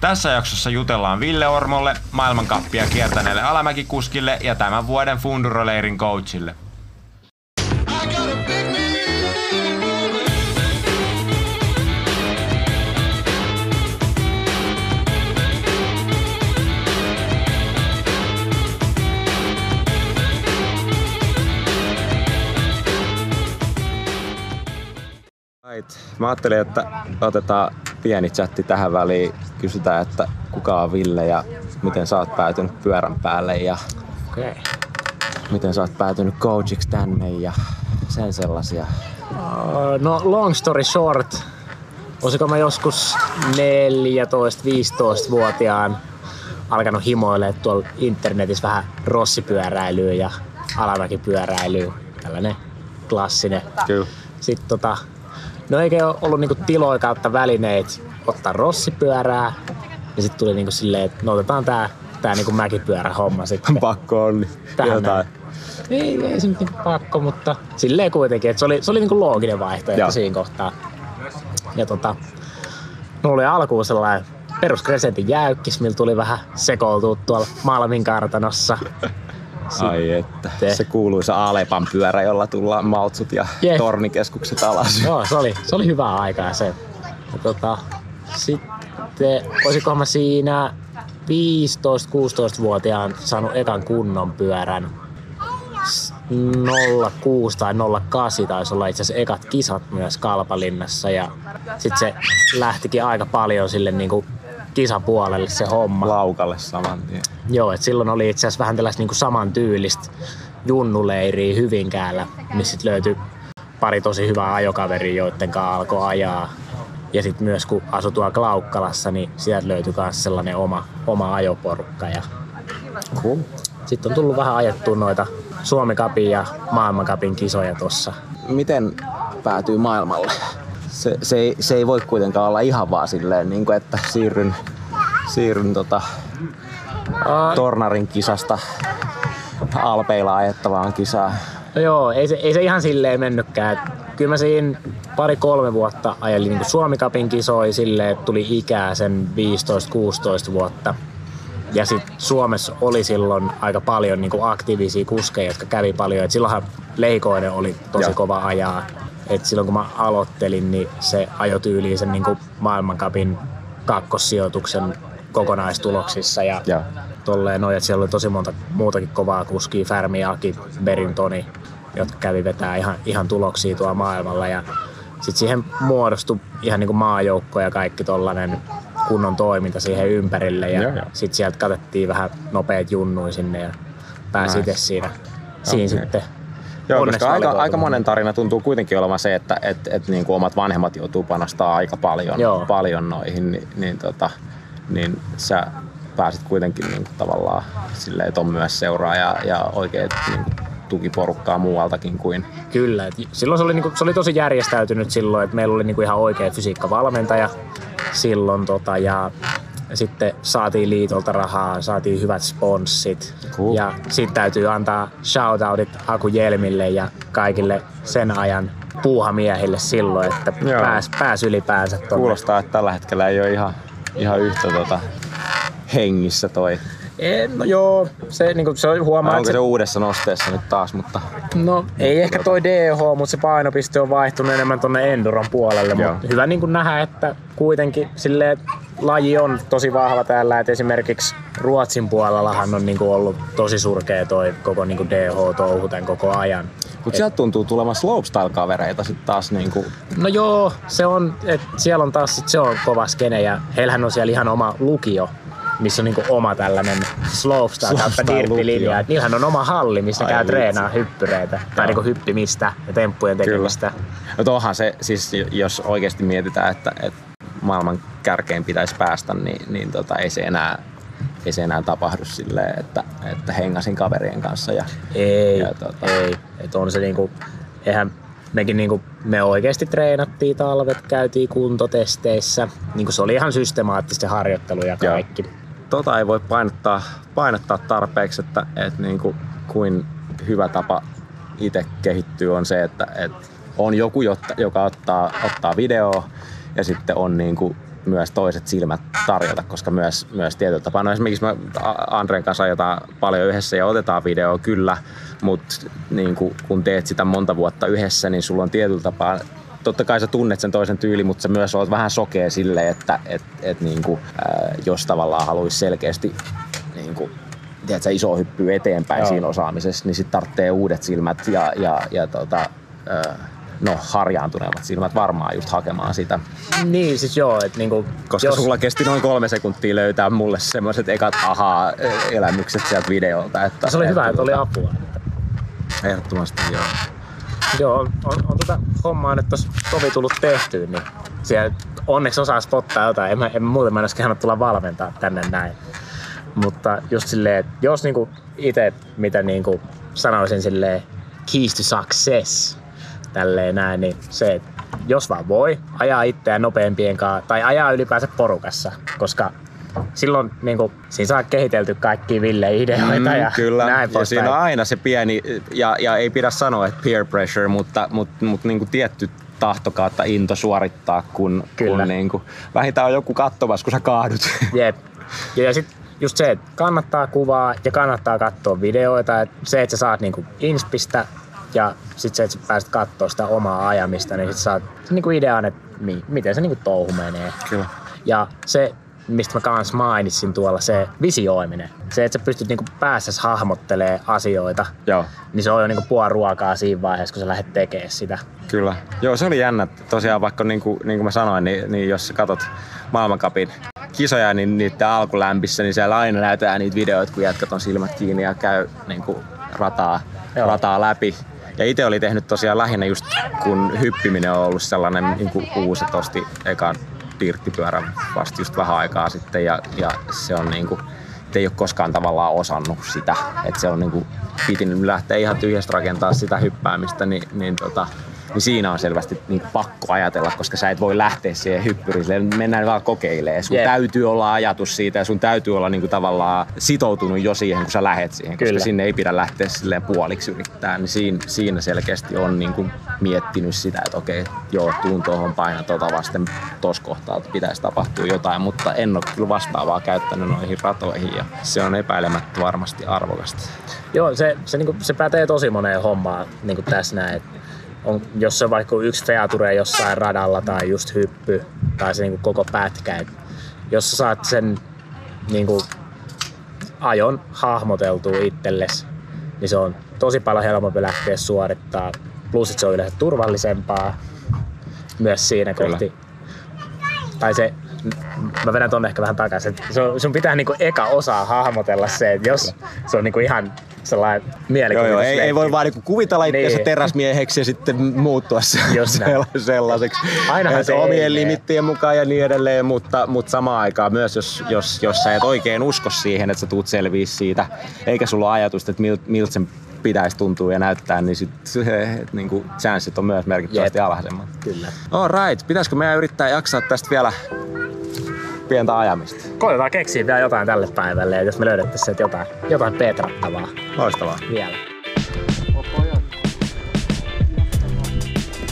Tässä jaksossa jutellaan Ville Ormolle, maailmankappia kiertäneelle alamäkikuskille ja tämän vuoden Funduroleirin coachille. Right. Mä ajattelin, että otetaan pieni chatti tähän väliin. Kysytään, että kuka on Ville ja miten sä oot päätynyt pyörän päälle ja Okei. miten sä oot päätynyt coachiksi tänne ja sen sellaisia. Uh, no long story short, olisiko mä joskus 14-15-vuotiaan alkanut himoilee tuolla internetissä vähän rossipyöräilyä ja alamäkipyöräilyä. Tällainen klassinen. Kyllä. Sitten tota, no eikä ole ollut niinku tiloja kautta välineet ottaa rossipyörää. Ja sitten tuli niinku silleen, että no otetaan tää, tää niinku mäkipyörähomma sitten. Pakko on niin Tähän jotain. Ei, ei se nyt niinku pakko, mutta silleen kuitenkin, että se oli, se oli niinku looginen vaihtoehto Joo. siinä kohtaa. Ja tota, mulla oli alkuun sellainen perus Crescentin jäykkis, millä tuli vähän sekoiltua tuolla Malmin kartanossa. Ai että. Se kuuluisa Alepan pyörä, jolla tullaan maltsut ja Jep. tornikeskukset alas. Joo, se oli, se oli hyvää aikaa se. Ja tota, sitten, olisiko mä siinä 15-16-vuotiaan saanut ekan kunnon pyörän. S- 06 tai 08 taisi olla itse asiassa ekat kisat myös Kalpalinnassa ja sitten se lähtikin aika paljon sille niinku kisapuolelle se homma. Laukalle saman tien. Joo, et silloin oli itse asiassa vähän tällaista niinku samantyylistä junnuleiriä Hyvinkäällä, missä sit löytyi pari tosi hyvää ajokaveria, joiden kanssa alkoi ajaa. Ja sitten myös kun asui tuolla Klaukkalassa, niin sieltä löytyi myös sellainen oma, oma ajoporukka. Ja Cool. sitten on tullut vähän ajettua noita Suomi Cupin ja Maailman Cupin kisoja tossa. Miten päätyy maailmalle? Se, se, ei, se ei voi kuitenkaan olla ihan vaan silleen, niin kuin, että siirryn, siirryn tota, Tornarin kisasta Alpeilla ajettavaan kisaan. No joo, ei se, ei se ihan silleen mennytkään. Kyllä mä siinä pari-kolme vuotta ajelin niin Suomi Cupin kisoi silleen, että tuli ikää sen 15-16 vuotta. Ja sitten Suomessa oli silloin aika paljon niin aktiivisia kuskeja, jotka kävi paljon. Et silloinhan Leikoinen oli tosi Joo. kova ajaa. Et silloin kun mä aloittelin, niin se ajoi tyyliin sen niin maailmankapin kakkossijoituksen kokonaistuloksissa. Ja Joo. tolleen noin, että siellä oli tosi monta muutakin kovaa kuskia, Färmi, Aki, Berintoni, jotka kävi vetää ihan, ihan tuloksia tuolla maailmalla ja sitten siihen muodostui ihan niin kuin maajoukko ja kaikki tollanen kunnon toiminta siihen ympärille ja Joo, joo. sitten sieltä katsottiin vähän nopeat junnui sinne ja pääsi Nice. itse siinä, siinä Okei. sitten Joo, koska aika, aika monen tarina tuntuu kuitenkin olevan se, että et, et niin kuin omat vanhemmat joutuu panostaa aika paljon, Joo. paljon noihin, niin, niin, tota, niin sä pääsit kuitenkin niin kuin tavallaan silleen, että on myös seuraa ja, ja oikein niin kuin tukiporukkaa muualtakin kuin Kyllä. Et silloin se oli, niinku, se oli tosi järjestäytynyt silloin, että meillä oli niinku ihan oikea fysiikkavalmentaja silloin tota, ja sitten saatiin liitolta rahaa, saatiin hyvät sponssit. Cool. Ja sitten täytyy antaa shoutoutit Aku Jelmille ja kaikille sen ajan puuhamiehille silloin, että Joo. pääs, pääs ylipäänsä tonne. kuulostaa, että tällä hetkellä ei ole ihan, ihan yhtä tota, hengissä toi. En, no joo, se, niinku, se on- huomaa, että onko se, se uudessa nosteessa nyt taas, mutta No ei ehkä toi DH, mutta se painopiste on vaihtunut enemmän tonne Enduron puolelle. Joo. Mutta hyvä niin nähdä, että kuitenkin silleen, laji on tosi vahva täällä. Et esimerkiksi Ruotsin puolellahan on niin ollut tosi surkea toi koko niin DH-touhu tämän koko ajan. Mutta sieltä tuntuu tulevan slopestyle-kavereita sitten taas niinku, No joo, se on, et siellä on taas sit se on kova skene ja heillähän on siellä ihan oma lukio, missä on niinku oma tällainen slopestyle kautta dirttilinja. Et Niillähän on oma halli, missä Ai käy vitsi. treenaa hyppyreitä tai niinku hyppimistä ja temppujen tekemistä. No tohan se, siis jos oikeasti mietitään, että, että maailman kärkeen pitäisi päästä, niin, niin tota, ei, se enää, ei se enää tapahdu silleen, että, että hengasin kaverien kanssa. Ja, Ei, Ja tota- ei. Et on se niinku, eihän mekin niinku, me oikeasti treenattiin talvet, käytiin kuntotesteissä. Niinku se oli ihan systemaattista harjoittelu ja Joo. kaikki. tota ei voi painottaa, painottaa tarpeeksi, että, että niin kuin, hyvä tapa itse kehittyy on se, että, että on joku, joka ottaa, ottaa videoa ja sitten on niin kuin myös toiset silmät tarjota, koska myös, myös tietyllä tapaa, no esimerkiksi me Andren kanssa ajetaan paljon yhdessä ja otetaan video kyllä, mutta niin kun, kun teet sitä monta vuotta yhdessä, niin sulla on tietyllä tapaa totta kai sä tunnet sen toisen tyyli, mutta sä myös olet vähän sokea sille, että et, et niin kuin, ää, jos tavallaan haluaisi selkeästi niin kuin, tiedätkö, iso hyppy eteenpäin Joo. siinä osaamisessa, niin sitten tarvitsee uudet silmät ja, ja, ja tota, ää, no, harjaantuneemmat silmät varmaan just hakemaan sitä. Niin, siis joo. Että niinku, Koska jos... sulla kesti noin kolme sekuntia löytää mulle semmoiset ekat ahaa-elämykset sieltä videolta. Että, se oli hyvä, että oli apua. Ehdottomasti joo. Joo, on, on, on tota hommaa nyt tossa tovi tullut tehtyä, niin siellä onneksi osaa spottaa jotain. En, en muuten mä en olisi tulla valmentaa tänne näin. Mutta just silleen, että jos niinku itse, mitä niinku sanoisin silleen, keys to success, tälleen näin, niin se, että jos vaan voi, ajaa itseään nopeampien kanssa, tai ajaa ylipäänsä porukassa, koska silloin niin kuin, siinä saa kehitelty kaikki Ville-ideoita mm, ja kyllä. näin ja siinä on aina se pieni, ja, ja ei pidä sanoa, että peer pressure, mutta, mutta, mutta niin kuin tietty tahto kautta into suorittaa, kun, Kyllä. kun niin kuin, vähintään on joku kattovas, kun sä kaadut. Jep. Ja, ja sitten just se, että kannattaa kuvaa ja kannattaa katsoa videoita. Että se, että sä saat niinku inspistä ja sitten se, että sä pääset katsoa sitä omaa ajamista, niin sit saat niinku idean, että mi, miten se niinku touhu menee. Kyllä. Ja se, mistä mä kans mainitsin tuolla, se visioiminen. Se, että sä pystyt niinku päässä hahmottelee asioita, Joo. niin se on jo niinku puoli ruokaa siinä vaiheessa, kun sä lähdet tekemään sitä. Kyllä. Joo, se oli jännä. Tosiaan vaikka niin kuin, niin kuin mä sanoin, niin, niin jos sä katot maailmankapin kisoja, niin niiden alkulämpissä, niin siellä aina näytetään niitä videoita, kun jätkät on silmät kiinni ja käy niin kuin rataa, rataa läpi. Ja itse oli tehnyt tosiaan lähinnä just kun hyppiminen on ollut sellainen niin kuin uusi, että osti ekan dirttipyörän vasta just vähän aikaa sitten ja, ja se on niin kuin, ei ole koskaan tavallaan osannut sitä. Että se on niin kuin, piti lähteä ihan tyhjästä rakentaa sitä hyppäämistä, niin, niin tota, niin siinä on selvästi niin pakko ajatella, koska sä et voi lähteä siihen hyppyriin, mennään vaan kokeilemaan. Sun yeah. täytyy olla ajatus siitä ja sun täytyy olla niin kuin tavallaan sitoutunut jo siihen, kun sä lähet siihen, koska Kyllä. sinne ei pidä lähteä silleen puoliksi yrittää. Niin siinä, siinä selkeästi on niin kuin miettinyt sitä, että okei, joo, tuun tuohon paina tota vasten tuossa kohtaa, että pitäisi tapahtua jotain, mutta en ole kyllä vastaavaa käyttänyt noihin ratoihin ja se on epäilemättä varmasti arvokasta. Joo, se, se, niin kuin, se pätee tosi moneen hommaan niin kuin tässä näin, että on, jos se on vaikka yksi feature jossain radalla tai just hyppy tai se niin koko pätkä, et jos sä saat sen niin kuin, ajon hahmoteltua itsellesi, niin se on tosi paljon helpompi lähteä suorittaa. Plus, että se on yleensä turvallisempaa myös siinä Kyllä. kohti. Tai se, mä vedän tonne ehkä vähän takaisin. Se sun pitää niinku eka osaa hahmotella se, että jos se on niinku ihan sellainen mielikuvitus. Joo, joo, ei, ei voi vaan niinku kuvitella itseänsä niin. teräsmieheksi ja sitten muuttua sellaiseksi. Ainahan se omien ei, limittien mukaan ja niin edelleen, mutta, mutta samaan aikaan myös, jos, jos, jos sä et oikein usko siihen, että sä tuut selviä siitä, eikä sulla ole ajatusta, että mil, miltä sen pitäisi tuntua ja näyttää, niin sit niin chanssit on myös merkittävästi Jep. alhaisemmat. Kyllä. All right. Pitäisikö meidän yrittää jaksaa tästä vielä pientä ajamista. Koitetaan keksiä vielä jotain tälle päivälle, jos me löydettäisiin jotain, jotain petrattavaa. Loistavaa. Vielä.